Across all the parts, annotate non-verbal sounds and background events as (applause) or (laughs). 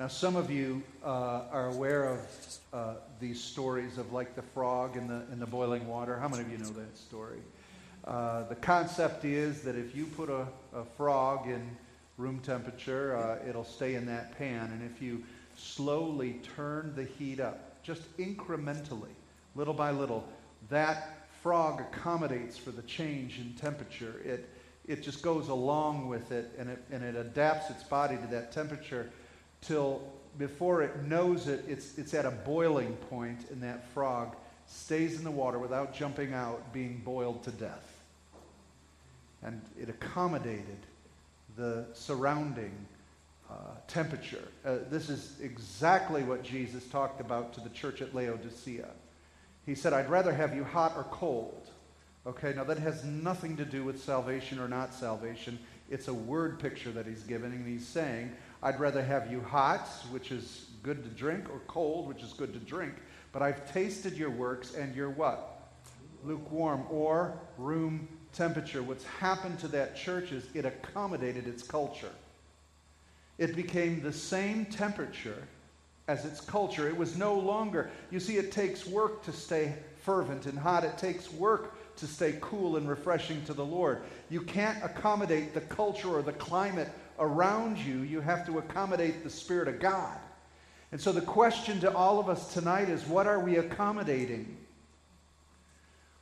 Now, some of you uh, are aware of uh, these stories of like the frog in the, in the boiling water. How many of you know that story? Uh, the concept is that if you put a, a frog in room temperature, uh, it'll stay in that pan. And if you slowly turn the heat up, just incrementally, little by little, that frog accommodates for the change in temperature. It, it just goes along with it and, it and it adapts its body to that temperature till before it knows it, it's, it's at a boiling point, and that frog stays in the water without jumping out, being boiled to death. And it accommodated the surrounding uh, temperature. Uh, this is exactly what Jesus talked about to the church at Laodicea. He said, I'd rather have you hot or cold. Okay, now that has nothing to do with salvation or not salvation. It's a word picture that he's giving, and he's saying, I'd rather have you hot, which is good to drink, or cold, which is good to drink. But I've tasted your works, and you're what? Lukewarm, or room temperature. What's happened to that church is it accommodated its culture. It became the same temperature as its culture. It was no longer, you see, it takes work to stay fervent and hot. It takes work to stay cool and refreshing to the Lord. You can't accommodate the culture or the climate around you. You have to accommodate the Spirit of God. And so the question to all of us tonight is what are we accommodating?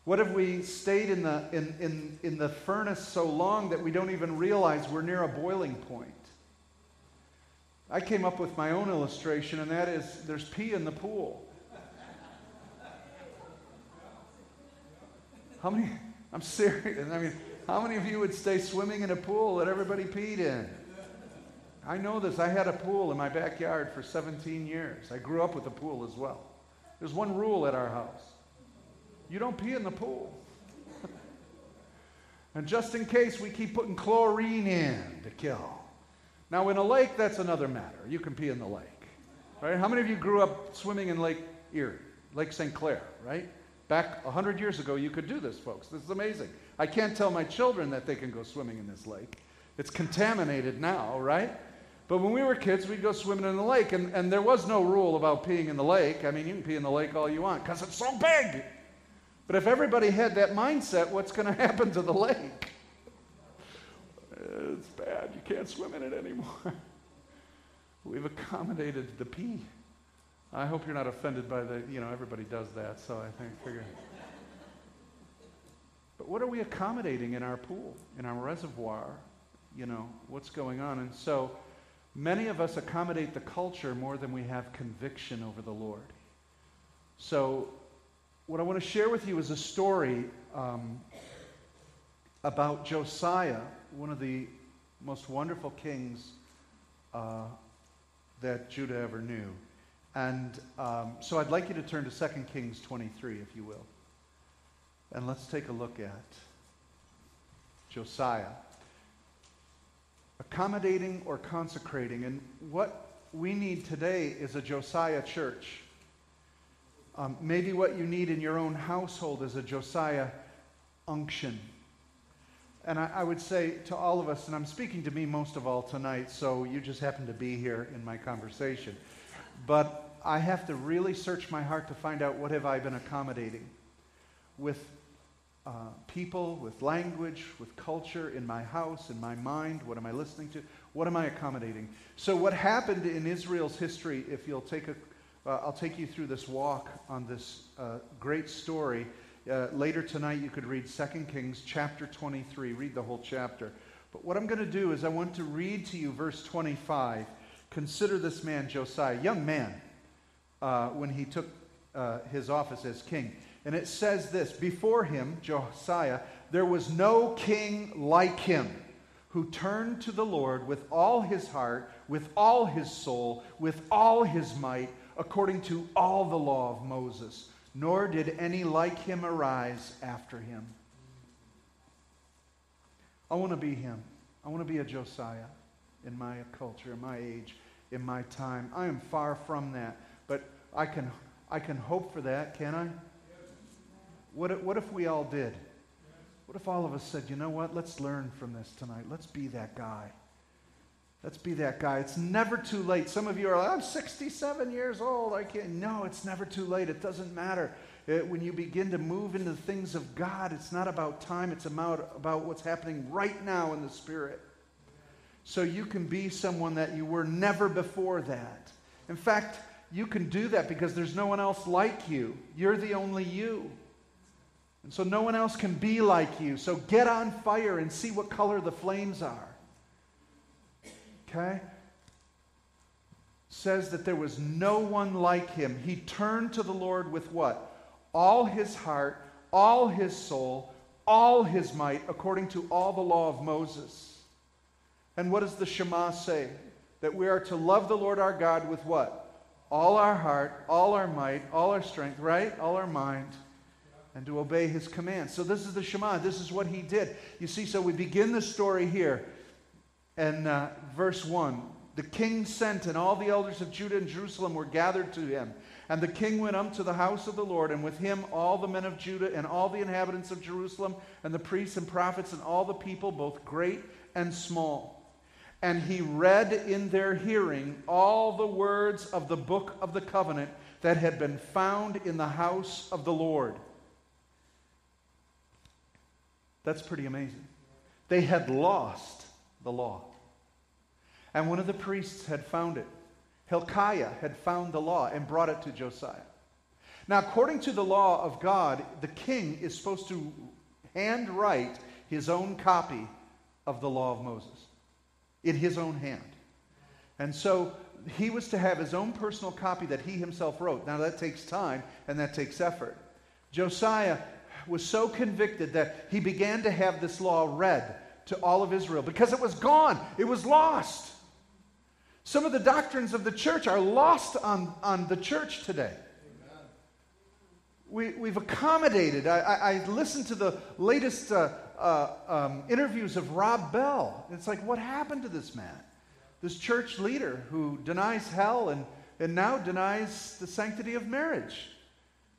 What have we stayed in the, in, in, in the furnace so long that we don't even realize we're near a boiling point? I came up with my own illustration, and that is there's pee in the pool. How many? I'm serious. I mean, how many of you would stay swimming in a pool that everybody peed in? I know this. I had a pool in my backyard for 17 years. I grew up with a pool as well. There's one rule at our house you don't pee in the pool. (laughs) and just in case, we keep putting chlorine in to kill. Now, in a lake, that's another matter. You can pee in the lake. Right? How many of you grew up swimming in Lake Erie, Lake St. Clair, right? Back 100 years ago, you could do this, folks. This is amazing. I can't tell my children that they can go swimming in this lake. It's contaminated now, right? But when we were kids, we'd go swimming in the lake, and, and there was no rule about peeing in the lake. I mean, you can pee in the lake all you want because it's so big. But if everybody had that mindset, what's going (laughs) to happen to the lake? Eh, it's bad. You can't swim in it anymore. (laughs) We've accommodated the pee. I hope you're not offended by the, you know, everybody does that, so I think, figure. But what are we accommodating in our pool, in our reservoir? You know, what's going on? And so many of us accommodate the culture more than we have conviction over the Lord. So, what I want to share with you is a story um, about Josiah, one of the most wonderful kings uh, that Judah ever knew. And um, so I'd like you to turn to 2 Kings 23, if you will. And let's take a look at Josiah. Accommodating or consecrating. And what we need today is a Josiah church. Um, maybe what you need in your own household is a Josiah unction. And I, I, would say to all of us, and I'm speaking to me most of all tonight, so you just happen to be here in my conversation. But I have to really search my heart to find out what have I been accommodating with uh, people, with language, with culture, in my house, in my mind. What am I listening to? What am I accommodating? So, what happened in Israel's history, if you'll take a, uh, I'll take you through this walk on this uh, great story. Uh, later tonight, you could read 2 Kings chapter 23. Read the whole chapter. But what I'm going to do is I want to read to you verse 25 Consider this man, Josiah, young man, uh, when he took uh, his office as king. And it says this Before him, Josiah, there was no king like him who turned to the Lord with all his heart, with all his soul, with all his might, according to all the law of Moses, nor did any like him arise after him. I want to be him. I want to be a Josiah in my culture, in my age, in my time. I am far from that, but I can, I can hope for that, can I? What if, what if we all did? What if all of us said, you know what, let's learn from this tonight. Let's be that guy. Let's be that guy. It's never too late. Some of you are like, I'm 67 years old. I can't. No, it's never too late. It doesn't matter. It, when you begin to move into the things of God, it's not about time, it's about, about what's happening right now in the Spirit. So you can be someone that you were never before that. In fact, you can do that because there's no one else like you. You're the only you. And so no one else can be like you. So get on fire and see what color the flames are. Okay? Says that there was no one like him. He turned to the Lord with what? All his heart, all his soul, all his might, according to all the law of Moses. And what does the Shema say? That we are to love the Lord our God with what? All our heart, all our might, all our strength, right? All our mind and to obey his commands. So this is the Shema. This is what he did. You see, so we begin the story here in uh, verse 1. The king sent, and all the elders of Judah and Jerusalem were gathered to him. And the king went up to the house of the Lord, and with him all the men of Judah and all the inhabitants of Jerusalem, and the priests and prophets, and all the people, both great and small. And he read in their hearing all the words of the book of the covenant that had been found in the house of the Lord. That's pretty amazing. They had lost the law. And one of the priests had found it. Hilkiah had found the law and brought it to Josiah. Now, according to the law of God, the king is supposed to handwrite his own copy of the law of Moses in his own hand. And so he was to have his own personal copy that he himself wrote. Now, that takes time and that takes effort. Josiah was so convicted that he began to have this law read to all of Israel because it was gone, it was lost. Some of the doctrines of the church are lost on, on the church today. We, we've accommodated. I, I, I, listened to the latest uh, uh, um, interviews of Rob Bell. It's like, what happened to this man? This church leader who denies hell and, and now denies the sanctity of marriage.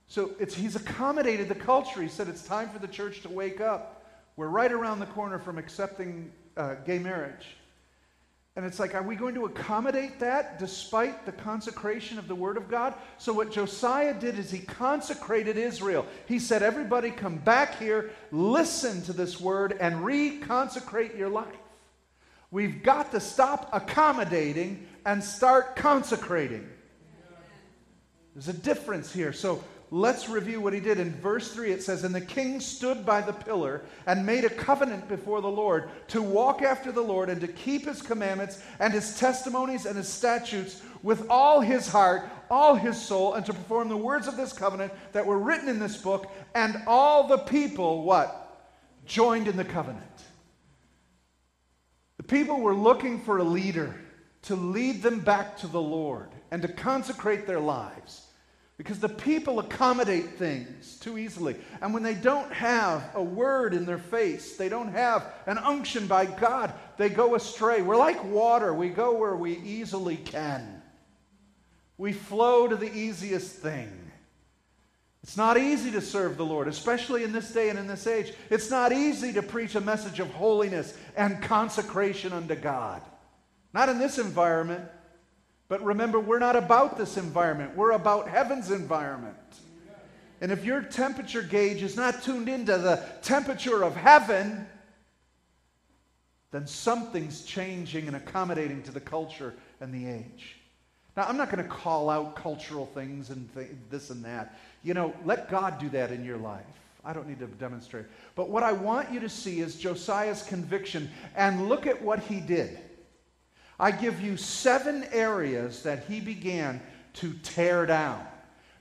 So he's accommodated the culture. He said it's time for the church to wake up. We're right around the corner from accepting uh, gay marriage. And it's like, are we going to accommodate that despite the consecration of the Word of God? So, what Josiah did is he consecrated Israel. He said, Everybody come back here, listen to this Word, and reconsecrate your life. We've got to stop accommodating and start consecrating. There's a difference here. So, let's review what he did. In verse 3, it says, And the king stood by the pillar and made a covenant before the Lord to walk after the Lord and to keep his commandments and his testimonies and his statutes with all his heart, all his soul, and to perform the words of this covenant that were written in this book. And all the people, what? Joined in the covenant. The people were looking for a leader to lead them back to the Lord and to consecrate their lives. Because the people accommodate things too easily. And when they don't have a word in their face, they don't have an unction by God, they go astray. We're like water, we go where we easily can. We flow to the easiest thing. It's not easy to serve the Lord, especially in this day and in this age. It's not easy to preach a message of holiness and consecration unto God. Not in this environment. But remember, we're not about this environment, we're about heaven's environment. And if your temperature gauge is not tuned into the temperature of heaven, then something's changing and accommodating to the culture and the age. Now, I'm not going to call out cultural things and th- this and that. You know, let God do that in your life. I don't need to demonstrate. But what I want you to see is Josiah's conviction and look at what he did. I give you seven areas that he began to tear down.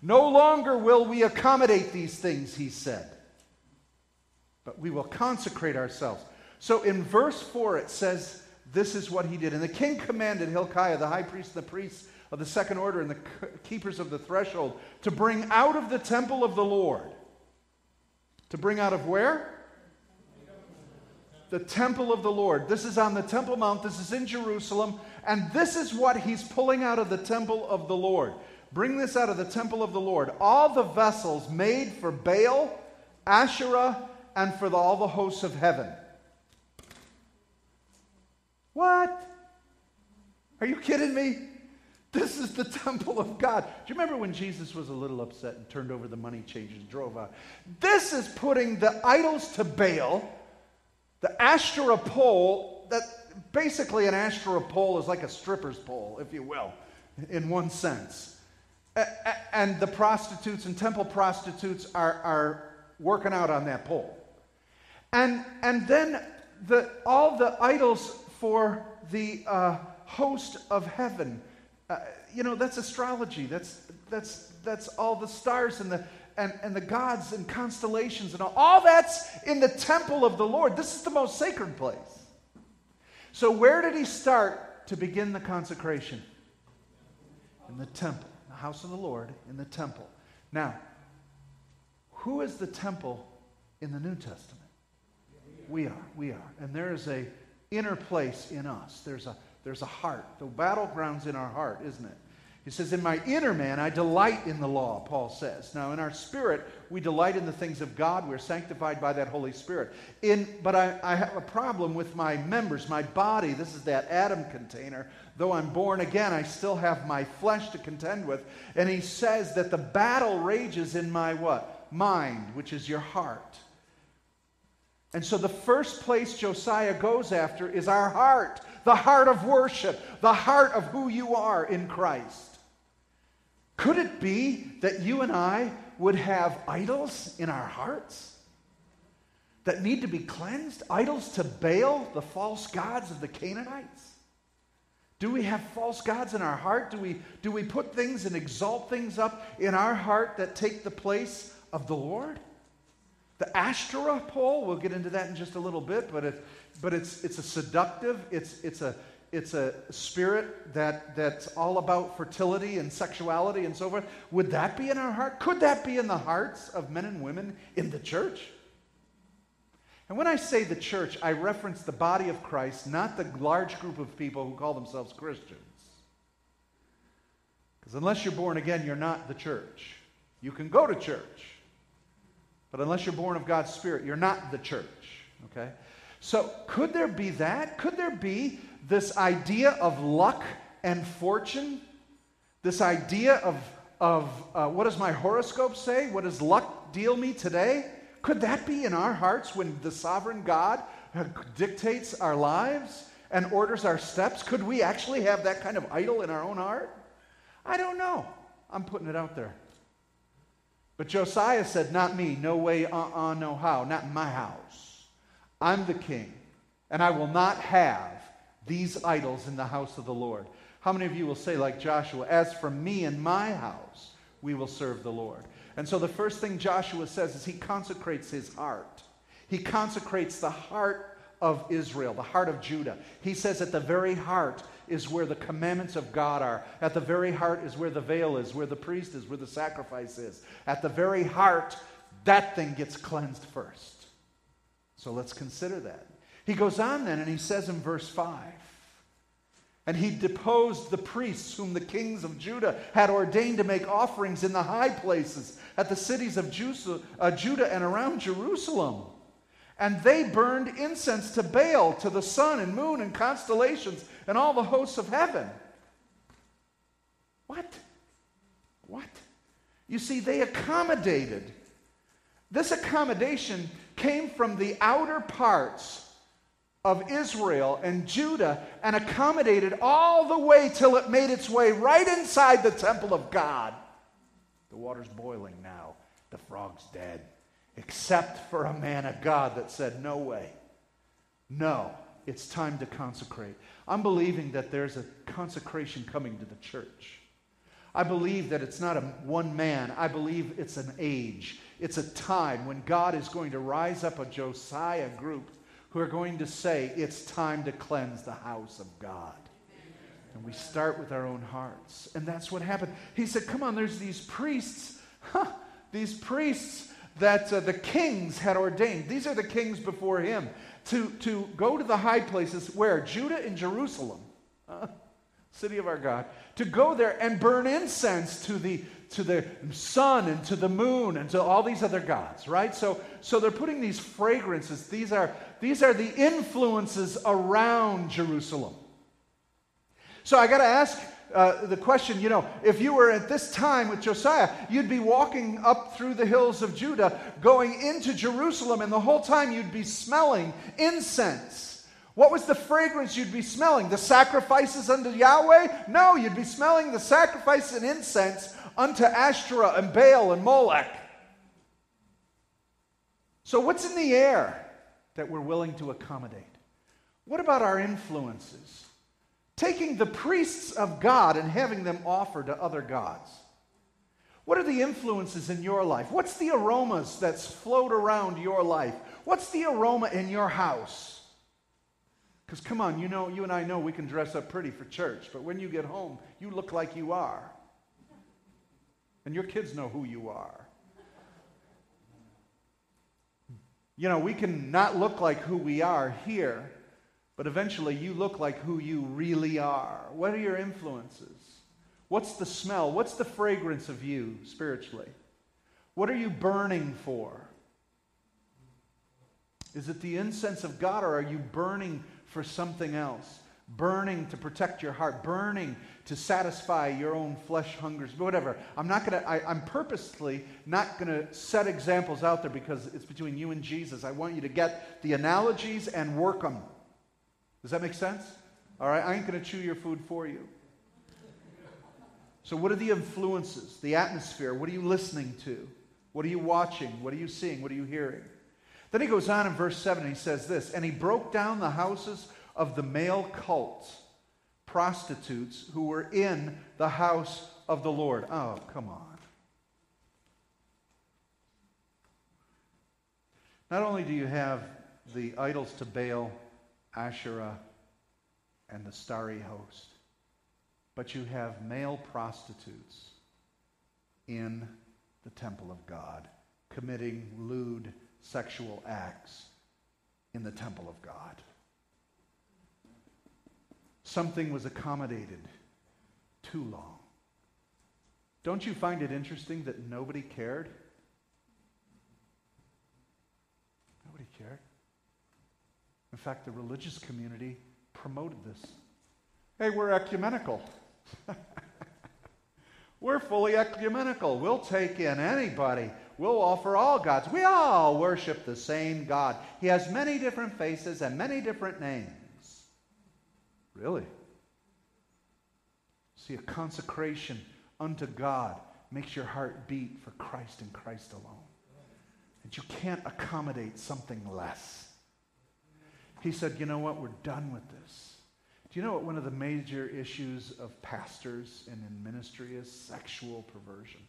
No longer will we accommodate these things, he said, but we will consecrate ourselves. So in verse 4, it says, This is what he did. And the king commanded Hilkiah, the high priest, and the priests of the second order, and the keepers of the threshold, to bring out of the temple of the Lord. To bring out of where? The temple of the Lord. This is on the Temple Mount, this is in Jerusalem, and this is what he's pulling out of the temple of the Lord. Bring this out of the temple of the Lord. All the vessels made for Baal, Asherah, and for the, all the hosts of heaven. What? Are you kidding me? This is the (laughs) temple of God. Do you remember when Jesus was a little upset and turned over the money changers and drove out? This is putting the idols to Baal, the Asherah pole, that basically an Asherah pole is like a stripper's pole, if you will, in one sense. And the prostitutes and temple prostitutes are, are working out on that pole. And, and then the, all the idols for the uh, host of heaven uh, you know, that's astrology. That's, that's, that's all the stars and the, and, and the gods and constellations and all. All that's in the temple of the Lord. This is the most sacred place. So, where did he start to begin the consecration? In the temple, the house of the Lord, in the temple. Now, who is the temple in the New Testament? We are. We are. And there is a inner place in us. There's a there's a heart. The battleground's in our heart, isn't it? He says, In my inner man, I delight in the law, Paul says. Now, in our spirit, we delight in the things of God. We're sanctified by that Holy Spirit. In, but I, I have a problem with my members, my body. This is that Adam container. Though I'm born again, I still have my flesh to contend with. And he says that the battle rages in my what? Mind, which is your heart. And so the first place Josiah goes after is our heart the heart of worship, the heart of who you are in Christ. Could it be that you and I would have idols in our hearts that need to be cleansed? Idols to Baal, the false gods of the Canaanites? Do we have false gods in our heart? Do we, do we put things and exalt things up in our heart that take the place of the Lord? The Ashtoreth pole, we'll get into that in just a little bit, but it, but it's, it's a seductive, it's, it's, a, it's a spirit that, that's all about fertility and sexuality and so forth. Would that be in our heart? Could that be in the hearts of men and women in the church? And when I say the church, I reference the body of Christ, not the large group of people who call themselves Christians. Because unless you're born again, you're not the church. You can go to church, but unless you're born of God's Spirit, you're not the church. Okay? So, could there be that? Could there be this idea of luck and fortune? This idea of, of uh, what does my horoscope say? What does luck deal me today? Could that be in our hearts when the sovereign God dictates our lives and orders our steps? Could we actually have that kind of idol in our own heart? I don't know. I'm putting it out there. But Josiah said, Not me, no way, uh uh, no how, not in my house. I'm the king, and I will not have these idols in the house of the Lord. How many of you will say, like Joshua, As for me and my house, we will serve the Lord? And so the first thing Joshua says is he consecrates his heart. He consecrates the heart of Israel, the heart of Judah. He says at the very heart is where the commandments of God are. At the very heart is where the veil is, where the priest is, where the sacrifice is. At the very heart, that thing gets cleansed first. So let's consider that. He goes on then and he says in verse 5 And he deposed the priests whom the kings of Judah had ordained to make offerings in the high places at the cities of uh, Judah and around Jerusalem. And they burned incense to Baal, to the sun and moon and constellations and all the hosts of heaven. What? What? You see, they accommodated. This accommodation came from the outer parts of Israel and Judah and accommodated all the way till it made its way right inside the temple of God. The water's boiling now. The frog's dead. Except for a man of God that said, No way. No, it's time to consecrate. I'm believing that there's a consecration coming to the church. I believe that it's not a one man, I believe it's an age. It's a time when God is going to rise up a Josiah group who are going to say, It's time to cleanse the house of God. And we start with our own hearts. And that's what happened. He said, Come on, there's these priests, huh, these priests that uh, the kings had ordained. These are the kings before him to, to go to the high places where? Judah and Jerusalem, uh, city of our God, to go there and burn incense to the to the sun and to the moon and to all these other gods, right? So, so they're putting these fragrances. These are, these are the influences around Jerusalem. So I got to ask uh, the question you know, if you were at this time with Josiah, you'd be walking up through the hills of Judah, going into Jerusalem, and the whole time you'd be smelling incense. What was the fragrance you'd be smelling? The sacrifices unto Yahweh? No, you'd be smelling the sacrifice and incense unto Ashtoreth and Baal and Molech. So, what's in the air that we're willing to accommodate? What about our influences? taking the priests of God and having them offer to other gods. What are the influences in your life? What's the aromas that's float around your life? What's the aroma in your house? Because come on, you know, you and I know we can dress up pretty for church, but when you get home, you look like you are. And your kids know who you are. You know, we can not look like who we are here, but eventually, you look like who you really are. What are your influences? What's the smell? What's the fragrance of you spiritually? What are you burning for? Is it the incense of God, or are you burning for something else? Burning to protect your heart, burning to satisfy your own flesh hungers, whatever. I'm not going to, I'm purposely not going to set examples out there because it's between you and Jesus. I want you to get the analogies and work them. Does that make sense? All right, I ain't going to chew your food for you. So, what are the influences, the atmosphere? What are you listening to? What are you watching? What are you seeing? What are you hearing? Then he goes on in verse 7 and he says this And he broke down the houses of the male cults, prostitutes who were in the house of the Lord. Oh, come on. Not only do you have the idols to Baal Asherah, and the starry host. But you have male prostitutes in the temple of God committing lewd sexual acts in the temple of God. Something was accommodated too long. Don't you find it interesting that nobody cared? Nobody cared. In fact, the religious community promoted this. Hey, we're ecumenical. (laughs) we're fully ecumenical. We'll take in anybody. We'll offer all gods. We all worship the same God. He has many different faces and many different names. Really? See, a consecration unto God makes your heart beat for Christ and Christ alone. And you can't accommodate something less. He said, You know what? We're done with this. Do you know what one of the major issues of pastors and in ministry is? Sexual perversion.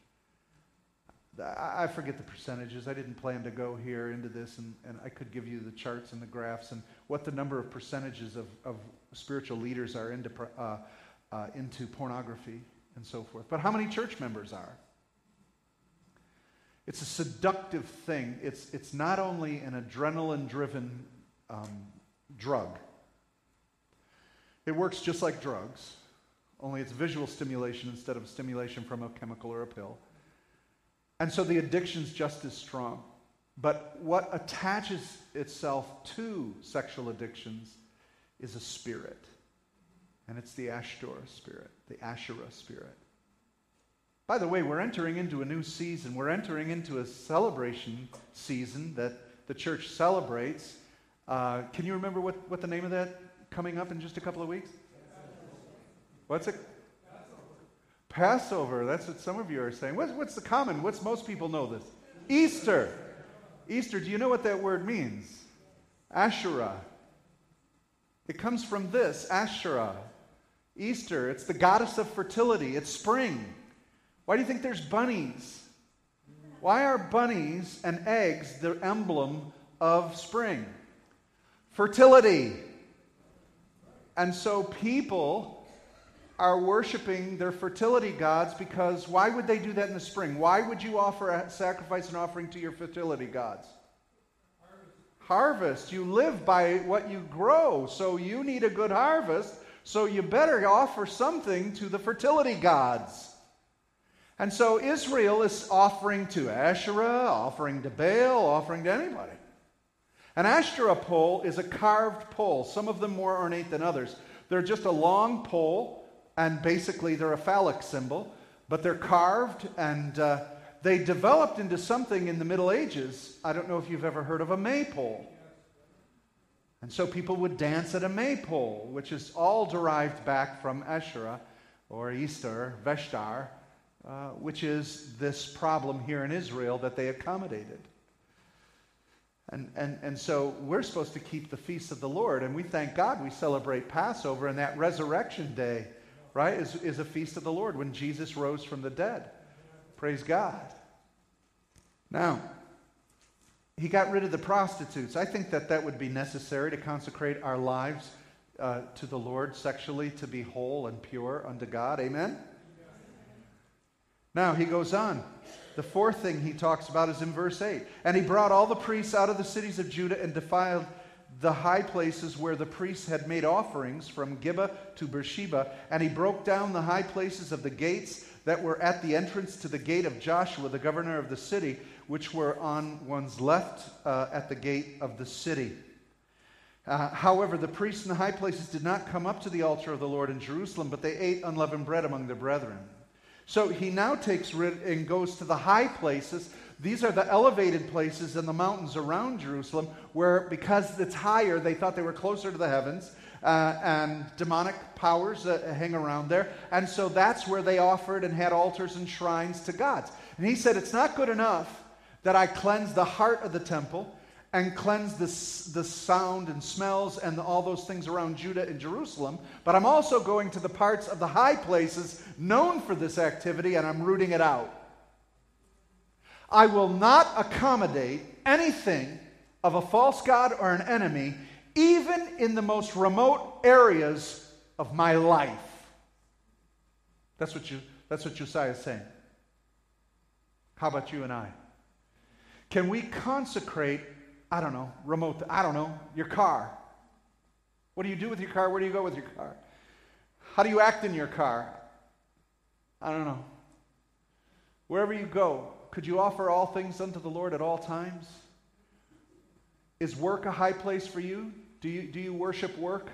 I forget the percentages. I didn't plan to go here into this, and, and I could give you the charts and the graphs and what the number of percentages of, of spiritual leaders are into, uh, uh, into pornography and so forth. But how many church members are? It's a seductive thing. It's, it's not only an adrenaline driven um, drug. It works just like drugs, only it's visual stimulation instead of stimulation from a chemical or a pill. And so the addiction's just as strong. But what attaches itself to sexual addictions is a spirit. And it's the Ashtoreth spirit, the Asherah spirit. By the way, we're entering into a new season. We're entering into a celebration season that the church celebrates uh, can you remember what, what the name of that coming up in just a couple of weeks? What's it? Passover. That's what some of you are saying. What's, what's the common? What's most people know this? Easter. Easter. Do you know what that word means? Asherah. It comes from this, Asherah. Easter. It's the goddess of fertility. It's spring. Why do you think there's bunnies? Why are bunnies and eggs the emblem of spring? fertility. And so people are worshiping their fertility gods because why would they do that in the spring? Why would you offer a sacrifice and offering to your fertility gods? Harvest. You live by what you grow, so you need a good harvest, so you better offer something to the fertility gods. And so Israel is offering to Asherah, offering to Baal, offering to anybody. An Asherah pole is a carved pole, some of them more ornate than others. They're just a long pole, and basically they're a phallic symbol, but they're carved and uh, they developed into something in the Middle Ages. I don't know if you've ever heard of a maypole. And so people would dance at a maypole, which is all derived back from Asherah or Easter, Ishtar, uh, which is this problem here in Israel that they accommodated. And, and, and so we're supposed to keep the feast of the Lord, and we thank God we celebrate Passover, and that resurrection day, right, is, is a feast of the Lord when Jesus rose from the dead. Praise God. Now, he got rid of the prostitutes. I think that that would be necessary to consecrate our lives uh, to the Lord sexually, to be whole and pure unto God. Amen? Now, he goes on. The fourth thing he talks about is in verse 8. And he brought all the priests out of the cities of Judah and defiled the high places where the priests had made offerings from Gibeah to Beersheba. And he broke down the high places of the gates that were at the entrance to the gate of Joshua, the governor of the city, which were on one's left uh, at the gate of the city. Uh, however, the priests in the high places did not come up to the altar of the Lord in Jerusalem, but they ate unleavened bread among their brethren. So he now takes rid and goes to the high places. These are the elevated places in the mountains around Jerusalem, where because it's higher, they thought they were closer to the heavens, uh, and demonic powers uh, hang around there. And so that's where they offered and had altars and shrines to gods. And he said, It's not good enough that I cleanse the heart of the temple and cleanse the, the sound and smells and all those things around Judah and Jerusalem. But I'm also going to the parts of the high places known for this activity and I'm rooting it out. I will not accommodate anything of a false God or an enemy, even in the most remote areas of my life. That's what, you, that's what Josiah is saying. How about you and I? Can we consecrate I don't know, remote, I don't know, your car. What do you do with your car? Where do you go with your car? How do you act in your car? I don't know. Wherever you go, could you offer all things unto the Lord at all times? Is work a high place for you? Do you, do you worship work?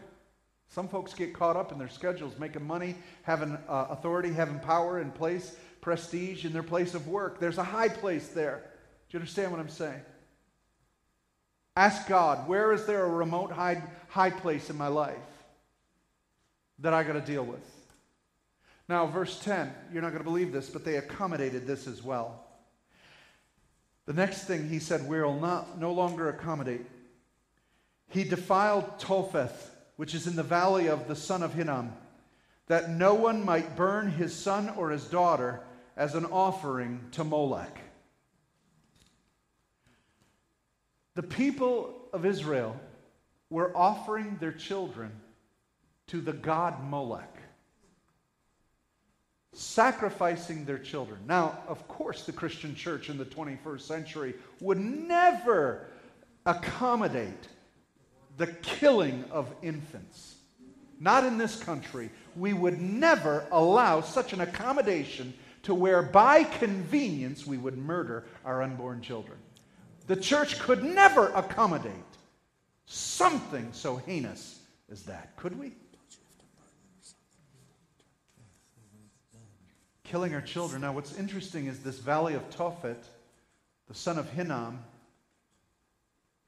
Some folks get caught up in their schedules, making money, having uh, authority, having power in place, prestige in their place of work. There's a high place there. Do you understand what I'm saying? Ask God, where is there a remote high, high place in my life that I got to deal with? Now, verse 10, you're not going to believe this, but they accommodated this as well. The next thing he said, we will not, no longer accommodate. He defiled Topheth, which is in the valley of the son of Hinnom, that no one might burn his son or his daughter as an offering to Molech. The people of Israel were offering their children to the god Molech, sacrificing their children. Now, of course, the Christian church in the 21st century would never accommodate the killing of infants. Not in this country. We would never allow such an accommodation to where, by convenience, we would murder our unborn children. The church could never accommodate something so heinous as that, could we? Killing our children. Now, what's interesting is this valley of Tophet, the son of Hinnom.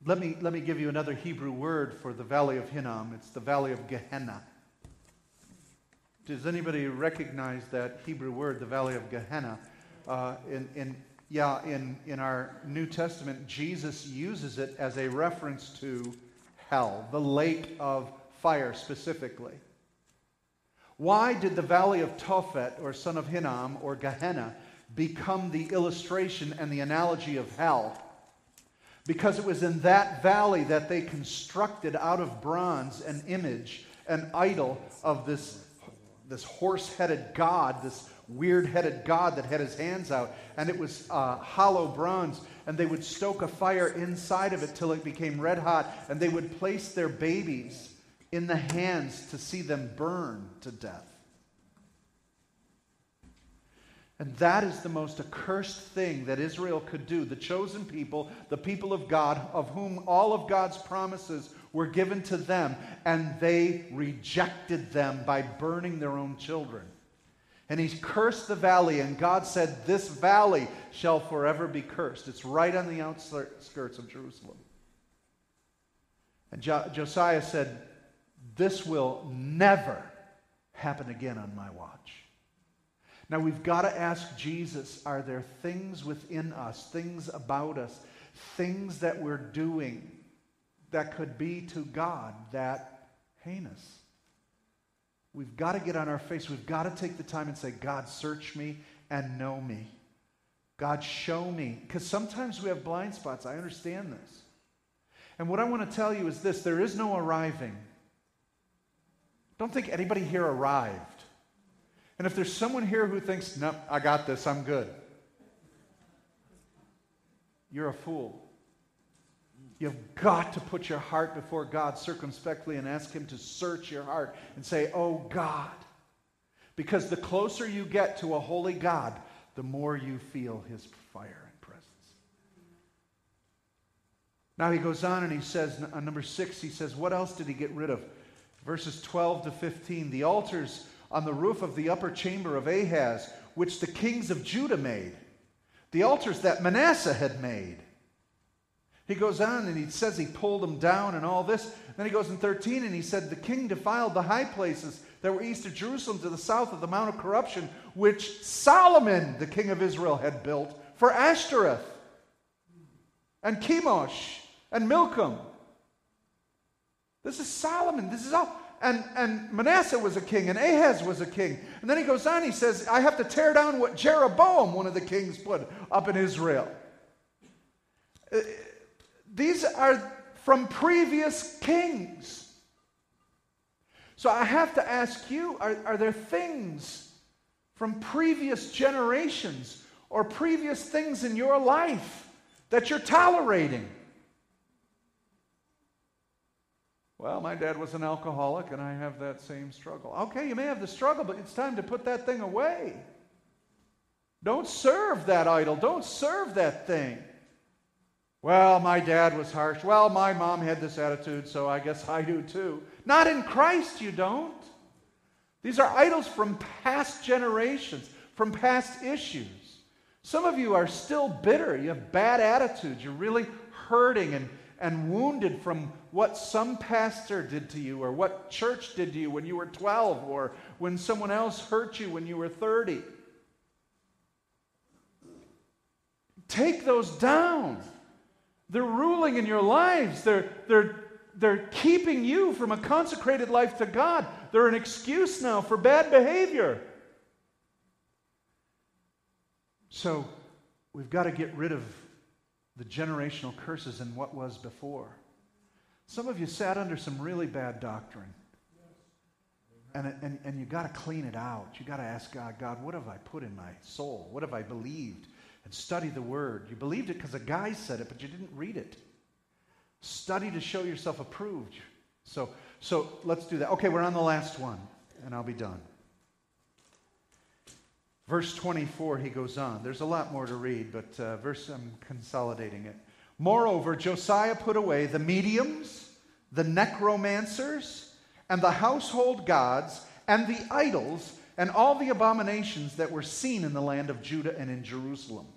Let me, let me give you another Hebrew word for the valley of Hinnom. It's the valley of Gehenna. Does anybody recognize that Hebrew word, the valley of Gehenna? Uh, in, in yeah, in, in our New Testament, Jesus uses it as a reference to hell, the lake of fire specifically. Why did the valley of Tophet, or son of Hinnom, or Gehenna, become the illustration and the analogy of hell? Because it was in that valley that they constructed out of bronze an image, an idol of this, this horse headed god, this weird headed god that had his hands out, and it was uh, hollow bronze. And they would stoke a fire inside of it till it became red hot, and they would place their babies in the hands to see them burn to death. And that is the most accursed thing that Israel could do. The chosen people, the people of God, of whom all of God's promises were given to them, and they rejected them by burning their own children. And he cursed the valley, and God said, This valley shall forever be cursed. It's right on the outskirts of Jerusalem. And jo- Josiah said, This will never happen again on my watch. Now we've got to ask Jesus are there things within us, things about us, things that we're doing that could be to God that heinous? We've got to get on our face. We've got to take the time and say, God, search me and know me. God, show me. Because sometimes we have blind spots. I understand this. And what I want to tell you is this there is no arriving. Don't think anybody here arrived. And if there's someone here who thinks, no, I got this, I'm good, you're a fool. You've got to put your heart before God circumspectly and ask Him to search your heart and say, Oh God. Because the closer you get to a holy God, the more you feel His fire and presence. Now he goes on and he says, on uh, number six, he says, What else did he get rid of? Verses 12 to 15. The altars on the roof of the upper chamber of Ahaz, which the kings of Judah made, the altars that Manasseh had made. He goes on and he says he pulled them down and all this. Then he goes in 13 and he said, The king defiled the high places that were east of Jerusalem to the south of the Mount of Corruption, which Solomon, the king of Israel, had built for Ashtoreth and Chemosh and Milcom. This is Solomon. This is all. And, and Manasseh was a king, and Ahaz was a king. And then he goes on, he says, I have to tear down what Jeroboam, one of the kings, put up in Israel. Uh, these are from previous kings. So I have to ask you are, are there things from previous generations or previous things in your life that you're tolerating? Well, my dad was an alcoholic and I have that same struggle. Okay, you may have the struggle, but it's time to put that thing away. Don't serve that idol. Don't serve that thing. Well, my dad was harsh. Well, my mom had this attitude, so I guess I do too. Not in Christ, you don't. These are idols from past generations, from past issues. Some of you are still bitter. You have bad attitudes. You're really hurting and and wounded from what some pastor did to you or what church did to you when you were 12 or when someone else hurt you when you were 30. Take those down. They're ruling in your lives. They're, they're, they're keeping you from a consecrated life to God. They're an excuse now for bad behavior. So we've got to get rid of the generational curses and what was before. Some of you sat under some really bad doctrine. And, and, and you got to clean it out. You got to ask God, God, what have I put in my soul? What have I believed? And study the word. You believed it because a guy said it, but you didn't read it. Study to show yourself approved. So, so let's do that. Okay, we're on the last one, and I'll be done. Verse 24, he goes on. There's a lot more to read, but uh, verse, I'm consolidating it. Moreover, Josiah put away the mediums, the necromancers, and the household gods, and the idols, and all the abominations that were seen in the land of Judah and in Jerusalem,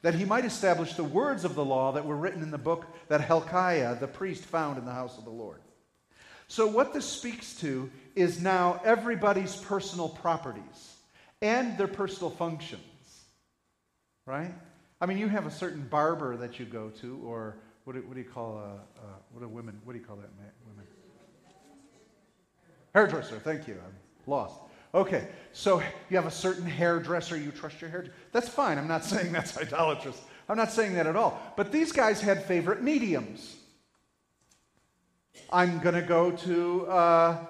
that he might establish the words of the law that were written in the book that Hilkiah the priest found in the house of the Lord. So, what this speaks to is now everybody's personal properties and their personal functions. Right? I mean, you have a certain barber that you go to, or what do, what do you call a, uh, what do women, what do you call that, women? Hairdresser, thank you. I'm lost. Okay, so you have a certain hairdresser, you trust your hairdresser. That's fine. I'm not (laughs) saying that's idolatrous. I'm not saying that at all. But these guys had favorite mediums. I'm to go to uh,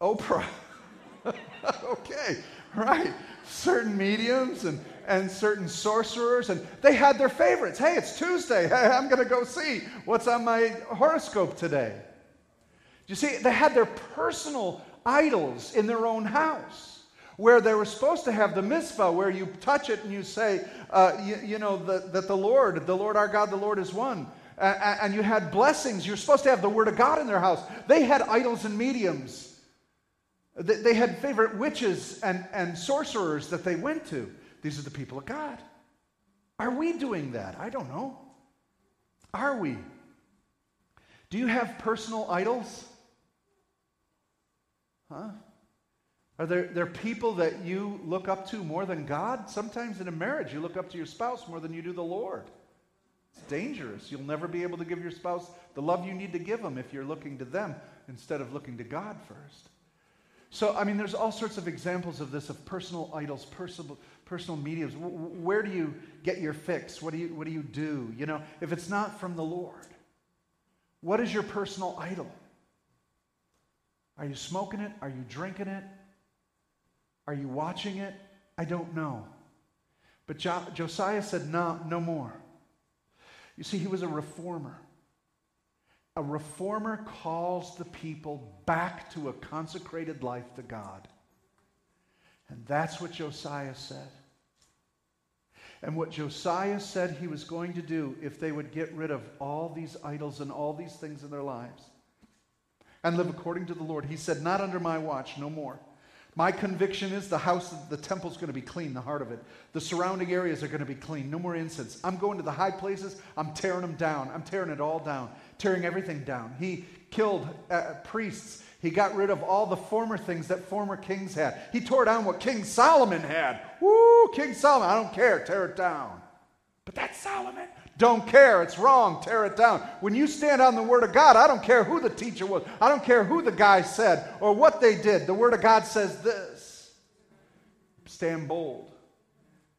Oprah. (laughs) okay, right. Certain mediums and, and certain sorcerers, and they had their favorites. Hey, it's Tuesday. (laughs) Hey, I'm going to go see what's on my horoscope today. You see, they had their personal idols in their own house where they were supposed to have the mitzvah, where you touch it and you say, uh, you, you, know, the, that the Lord, the Lord our God, the Lord is one. and you had blessings. You're supposed to have the Word of God in their house. They had idols and mediums. They had favorite witches and, and sorcerers that they went to. These are the people of God. Are we doing that? I don't know. Are we? Do you have personal idols? Huh? Are there, there people that you look up to more than God? Sometimes in a marriage, you look up to your spouse more than you do the Lord. It's dangerous. You'll never be able to give your spouse the love you need to give them if you're looking to them instead of looking to God first. So, I mean, there's all sorts of examples of this, of personal idols, personal, personal mediums. Where do you get your fix? What do you, what do you do? You know, if it's not from the Lord, what is your personal idol? Are you smoking it? Are you drinking it? Are you watching it? I don't know. But jo- Josiah said, no, no more. You see, he was a reformer. A reformer calls the people back to a consecrated life to God. And that's what Josiah said. And what Josiah said he was going to do if they would get rid of all these idols and all these things in their lives and live according to the Lord, he said, Not under my watch, no more. My conviction is the house, the temple's going to be clean, the heart of it. The surrounding areas are going to be clean. No more incense. I'm going to the high places. I'm tearing them down. I'm tearing it all down, tearing everything down. He killed uh, priests. He got rid of all the former things that former kings had. He tore down what King Solomon had. Woo, King Solomon. I don't care. Tear it down. But that's Solomon. Don't care. It's wrong. Tear it down. When you stand on the Word of God, I don't care who the teacher was. I don't care who the guy said or what they did. The Word of God says this stand bold.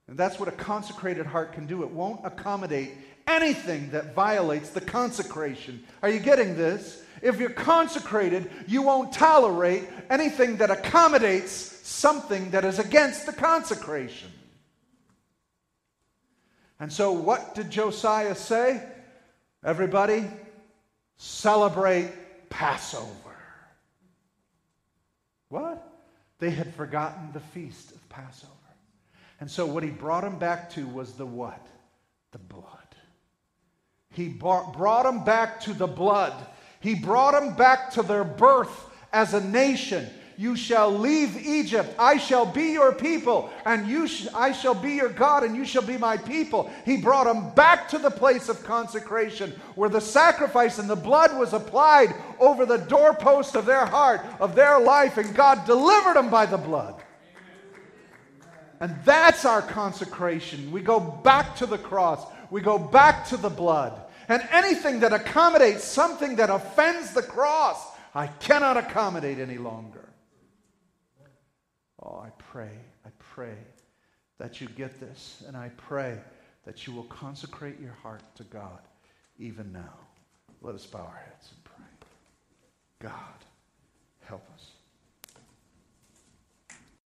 And that's what a consecrated heart can do. It won't accommodate anything that violates the consecration. Are you getting this? If you're consecrated, you won't tolerate anything that accommodates something that is against the consecration. And so, what did Josiah say? Everybody, celebrate Passover. What? They had forgotten the feast of Passover. And so, what he brought them back to was the what? The blood. He brought, brought them back to the blood. He brought them back to their birth as a nation. You shall leave Egypt. I shall be your people, and you sh- I shall be your God, and you shall be my people. He brought them back to the place of consecration where the sacrifice and the blood was applied over the doorpost of their heart, of their life, and God delivered them by the blood. And that's our consecration. We go back to the cross, we go back to the blood. And anything that accommodates something that offends the cross, I cannot accommodate any longer. Oh, I pray, I pray that you get this, and I pray that you will consecrate your heart to God even now. Let us bow our heads and pray. God.